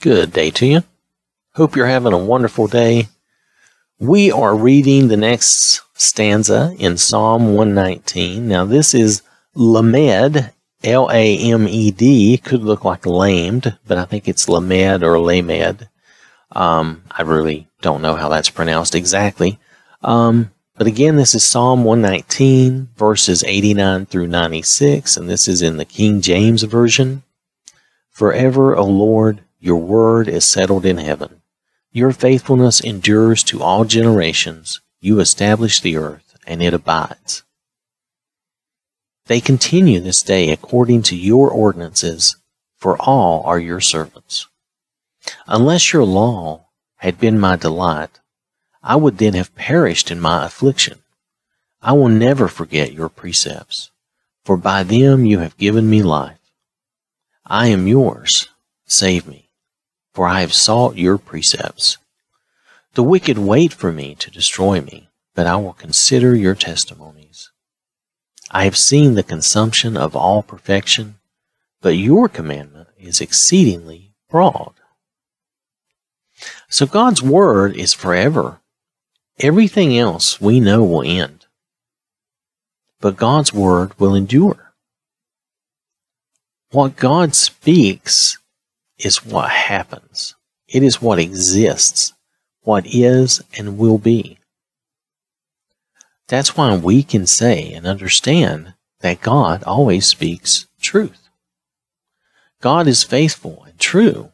Good day to you. Hope you're having a wonderful day. We are reading the next stanza in Psalm 119. Now, this is Lamed, L A M E D. Could look like lamed, but I think it's Lamed or Lamed. Um, I really don't know how that's pronounced exactly. Um, but again, this is Psalm 119, verses 89 through 96, and this is in the King James Version. Forever, O Lord, your word is settled in heaven. Your faithfulness endures to all generations. You establish the earth, and it abides. They continue this day according to your ordinances, for all are your servants. Unless your law had been my delight, I would then have perished in my affliction. I will never forget your precepts, for by them you have given me life. I am yours, save me, for I have sought your precepts. The wicked wait for me to destroy me, but I will consider your testimonies. I have seen the consumption of all perfection, but your commandment is exceedingly broad. So God's word is forever. Everything else we know will end. But God's word will endure. What God speaks is what happens. It is what exists, what is and will be. That's why we can say and understand that God always speaks truth. God is faithful and true.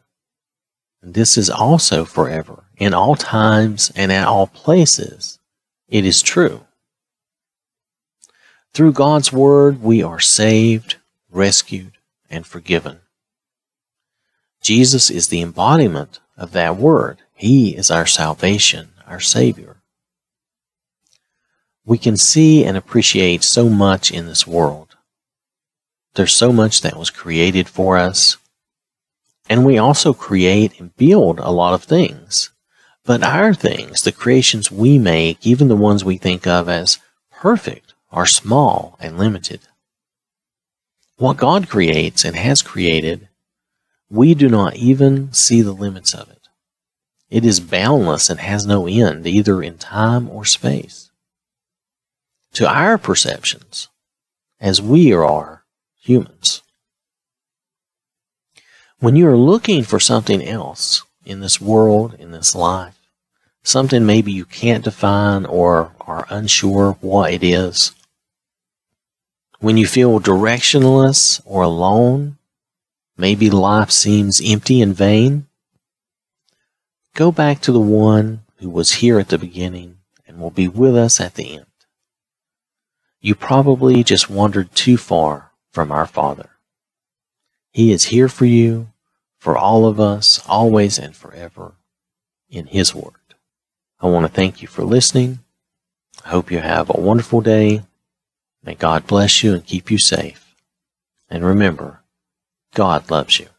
And this is also forever, in all times and at all places. It is true. Through God's Word, we are saved, rescued, and forgiven. Jesus is the embodiment of that Word. He is our salvation, our Savior. We can see and appreciate so much in this world. There's so much that was created for us. And we also create and build a lot of things. But our things, the creations we make, even the ones we think of as perfect, are small and limited. What God creates and has created, we do not even see the limits of it. It is boundless and has no end, either in time or space. To our perceptions, as we are humans. When you are looking for something else in this world, in this life, something maybe you can't define or are unsure what it is, when you feel directionless or alone, maybe life seems empty and vain, go back to the one who was here at the beginning and will be with us at the end. You probably just wandered too far from our Father. He is here for you, for all of us, always and forever, in His Word. I want to thank you for listening. I hope you have a wonderful day. May God bless you and keep you safe. And remember, God loves you.